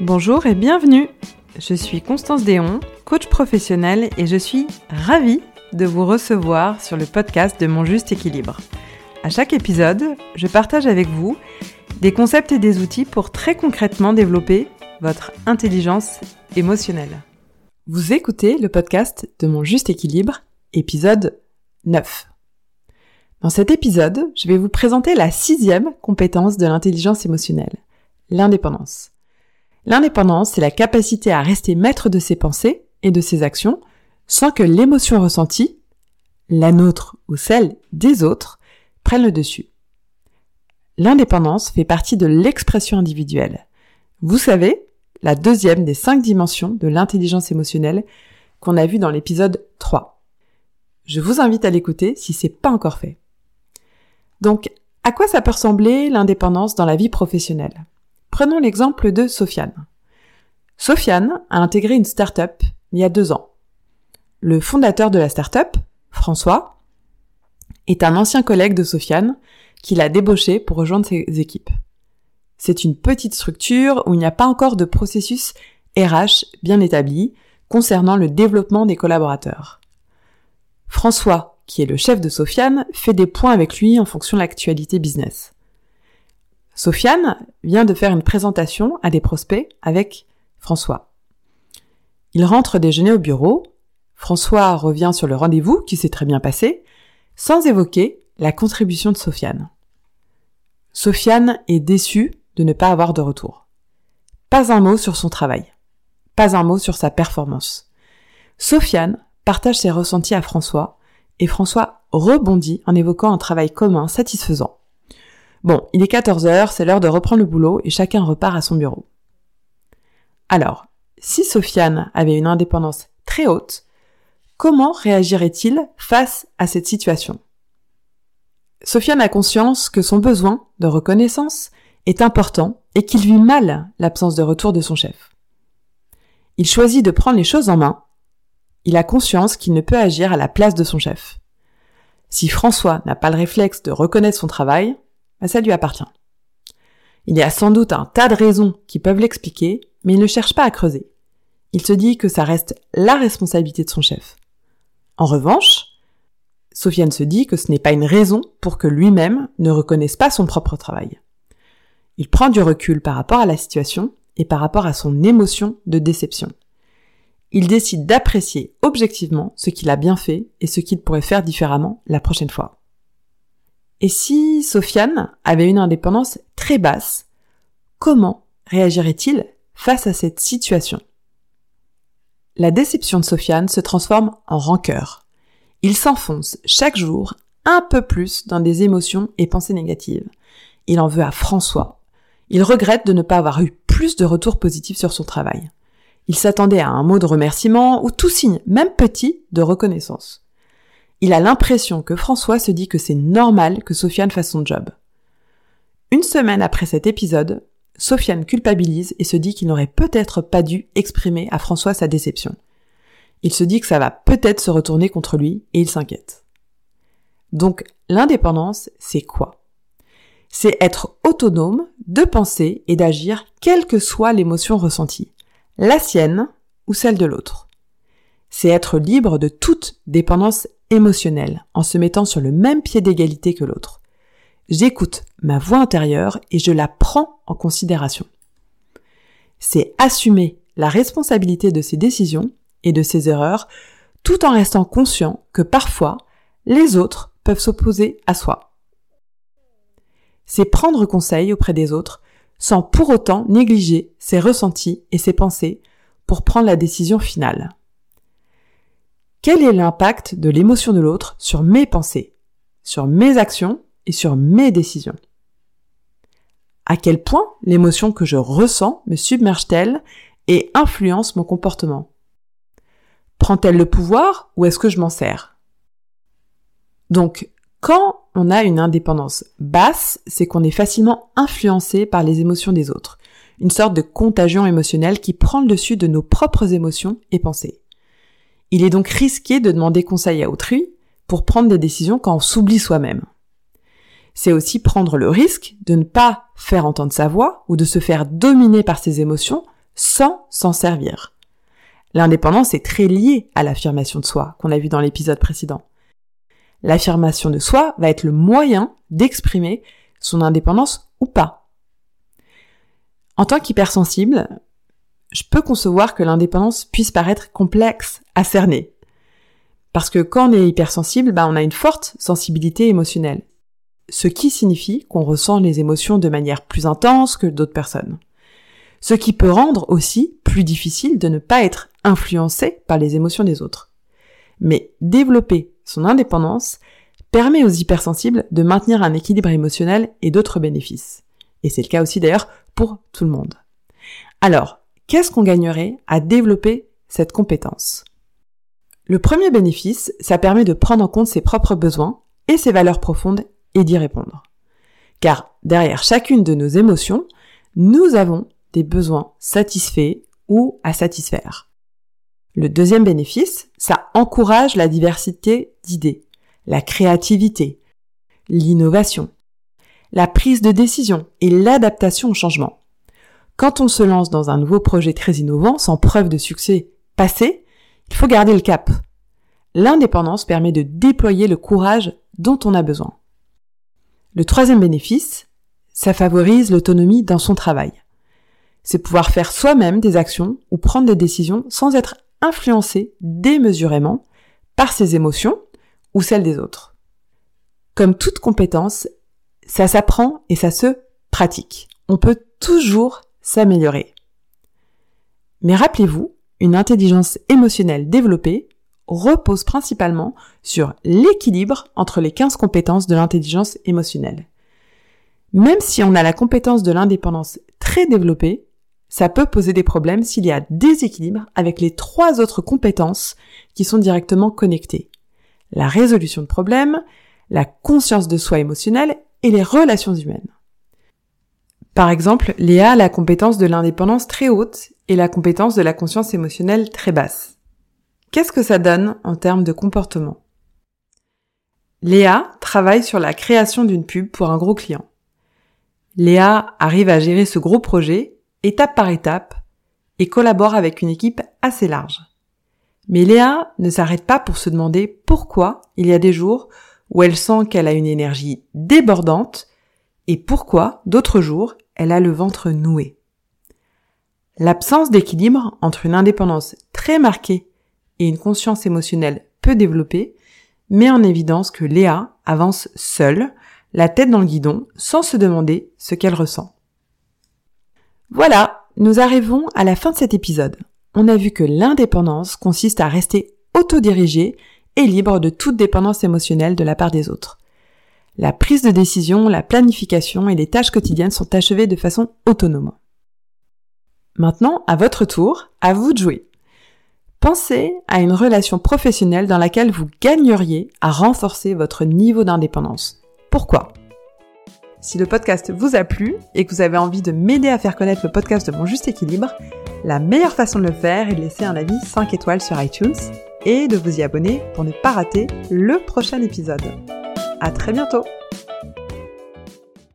Bonjour et bienvenue. Je suis Constance Déon, coach professionnel et je suis ravie de vous recevoir sur le podcast de Mon Juste Équilibre. À chaque épisode, je partage avec vous des concepts et des outils pour très concrètement développer votre intelligence émotionnelle. Vous écoutez le podcast de Mon Juste Équilibre, épisode 9. Dans cet épisode, je vais vous présenter la sixième compétence de l'intelligence émotionnelle, l'indépendance. L'indépendance, c'est la capacité à rester maître de ses pensées et de ses actions sans que l'émotion ressentie, la nôtre ou celle des autres, prenne le dessus. L'indépendance fait partie de l'expression individuelle. Vous savez, la deuxième des cinq dimensions de l'intelligence émotionnelle qu'on a vu dans l'épisode 3. Je vous invite à l'écouter si c'est pas encore fait. Donc, à quoi ça peut ressembler l'indépendance dans la vie professionnelle? Prenons l'exemple de Sofiane. Sofiane a intégré une start-up il y a deux ans. Le fondateur de la start-up, François, est un ancien collègue de Sofiane qui l'a débauché pour rejoindre ses équipes. C'est une petite structure où il n'y a pas encore de processus RH bien établi concernant le développement des collaborateurs. François, qui est le chef de Sofiane, fait des points avec lui en fonction de l'actualité business. Sofiane vient de faire une présentation à des prospects avec François. Il rentre déjeuner au bureau. François revient sur le rendez-vous qui s'est très bien passé, sans évoquer la contribution de Sofiane. Sofiane est déçu de ne pas avoir de retour. Pas un mot sur son travail. Pas un mot sur sa performance. Sofiane partage ses ressentis à François et François rebondit en évoquant un travail commun satisfaisant. Bon, il est 14 heures, c'est l'heure de reprendre le boulot et chacun repart à son bureau. Alors, si Sofiane avait une indépendance très haute, comment réagirait-il face à cette situation? Sofiane a conscience que son besoin de reconnaissance est important et qu'il vit mal l'absence de retour de son chef. Il choisit de prendre les choses en main. Il a conscience qu'il ne peut agir à la place de son chef. Si François n'a pas le réflexe de reconnaître son travail, bah, ça lui appartient. Il y a sans doute un tas de raisons qui peuvent l'expliquer, mais il ne cherche pas à creuser. Il se dit que ça reste la responsabilité de son chef. En revanche, Sofiane se dit que ce n'est pas une raison pour que lui-même ne reconnaisse pas son propre travail. Il prend du recul par rapport à la situation et par rapport à son émotion de déception. Il décide d'apprécier objectivement ce qu'il a bien fait et ce qu'il pourrait faire différemment la prochaine fois. Et si Sofiane avait une indépendance très basse, comment réagirait-il face à cette situation? La déception de Sofiane se transforme en rancœur. Il s'enfonce chaque jour un peu plus dans des émotions et pensées négatives. Il en veut à François. Il regrette de ne pas avoir eu plus de retours positifs sur son travail. Il s'attendait à un mot de remerciement ou tout signe, même petit, de reconnaissance. Il a l'impression que François se dit que c'est normal que Sofiane fasse son job. Une semaine après cet épisode, Sofiane culpabilise et se dit qu'il n'aurait peut-être pas dû exprimer à François sa déception. Il se dit que ça va peut-être se retourner contre lui et il s'inquiète. Donc l'indépendance, c'est quoi? C'est être autonome de penser et d'agir quelle que soit l'émotion ressentie, la sienne ou celle de l'autre. C'est être libre de toute dépendance émotionnel, en se mettant sur le même pied d'égalité que l'autre. J'écoute ma voix intérieure et je la prends en considération. C'est assumer la responsabilité de ses décisions et de ses erreurs tout en restant conscient que parfois les autres peuvent s'opposer à soi. C'est prendre conseil auprès des autres sans pour autant négliger ses ressentis et ses pensées pour prendre la décision finale. Quel est l'impact de l'émotion de l'autre sur mes pensées, sur mes actions et sur mes décisions? À quel point l'émotion que je ressens me submerge-t-elle et influence mon comportement? Prend-elle le pouvoir ou est-ce que je m'en sers? Donc, quand on a une indépendance basse, c'est qu'on est facilement influencé par les émotions des autres, une sorte de contagion émotionnelle qui prend le dessus de nos propres émotions et pensées. Il est donc risqué de demander conseil à autrui pour prendre des décisions quand on s'oublie soi-même. C'est aussi prendre le risque de ne pas faire entendre sa voix ou de se faire dominer par ses émotions sans s'en servir. L'indépendance est très liée à l'affirmation de soi qu'on a vu dans l'épisode précédent. L'affirmation de soi va être le moyen d'exprimer son indépendance ou pas. En tant qu'hypersensible, je peux concevoir que l'indépendance puisse paraître complexe à cerner. Parce que quand on est hypersensible, bah, on a une forte sensibilité émotionnelle. Ce qui signifie qu'on ressent les émotions de manière plus intense que d'autres personnes. Ce qui peut rendre aussi plus difficile de ne pas être influencé par les émotions des autres. Mais développer son indépendance permet aux hypersensibles de maintenir un équilibre émotionnel et d'autres bénéfices. Et c'est le cas aussi d'ailleurs pour tout le monde. Alors, qu'est-ce qu'on gagnerait à développer cette compétence? Le premier bénéfice, ça permet de prendre en compte ses propres besoins et ses valeurs profondes et d'y répondre. Car derrière chacune de nos émotions, nous avons des besoins satisfaits ou à satisfaire. Le deuxième bénéfice, ça encourage la diversité d'idées, la créativité, l'innovation, la prise de décision et l'adaptation au changement. Quand on se lance dans un nouveau projet très innovant, sans preuve de succès passé, il faut garder le cap. L'indépendance permet de déployer le courage dont on a besoin. Le troisième bénéfice, ça favorise l'autonomie dans son travail. C'est pouvoir faire soi-même des actions ou prendre des décisions sans être influencé démesurément par ses émotions ou celles des autres. Comme toute compétence, ça s'apprend et ça se pratique. On peut toujours s'améliorer. Mais rappelez-vous, une intelligence émotionnelle développée repose principalement sur l'équilibre entre les 15 compétences de l'intelligence émotionnelle. Même si on a la compétence de l'indépendance très développée, ça peut poser des problèmes s'il y a déséquilibre avec les trois autres compétences qui sont directement connectées. La résolution de problèmes, la conscience de soi émotionnelle et les relations humaines. Par exemple, Léa a la compétence de l'indépendance très haute et la compétence de la conscience émotionnelle très basse. Qu'est-ce que ça donne en termes de comportement? Léa travaille sur la création d'une pub pour un gros client. Léa arrive à gérer ce gros projet étape par étape, et collabore avec une équipe assez large. Mais Léa ne s'arrête pas pour se demander pourquoi il y a des jours où elle sent qu'elle a une énergie débordante et pourquoi d'autres jours elle a le ventre noué. L'absence d'équilibre entre une indépendance très marquée et une conscience émotionnelle peu développée met en évidence que Léa avance seule, la tête dans le guidon, sans se demander ce qu'elle ressent. Voilà, nous arrivons à la fin de cet épisode. On a vu que l'indépendance consiste à rester autodirigé et libre de toute dépendance émotionnelle de la part des autres. La prise de décision, la planification et les tâches quotidiennes sont achevées de façon autonome. Maintenant, à votre tour, à vous de jouer. Pensez à une relation professionnelle dans laquelle vous gagneriez à renforcer votre niveau d'indépendance. Pourquoi? Si le podcast vous a plu et que vous avez envie de m'aider à faire connaître le podcast de Mon Juste Équilibre, la meilleure façon de le faire est de laisser un avis 5 étoiles sur iTunes et de vous y abonner pour ne pas rater le prochain épisode. À très bientôt!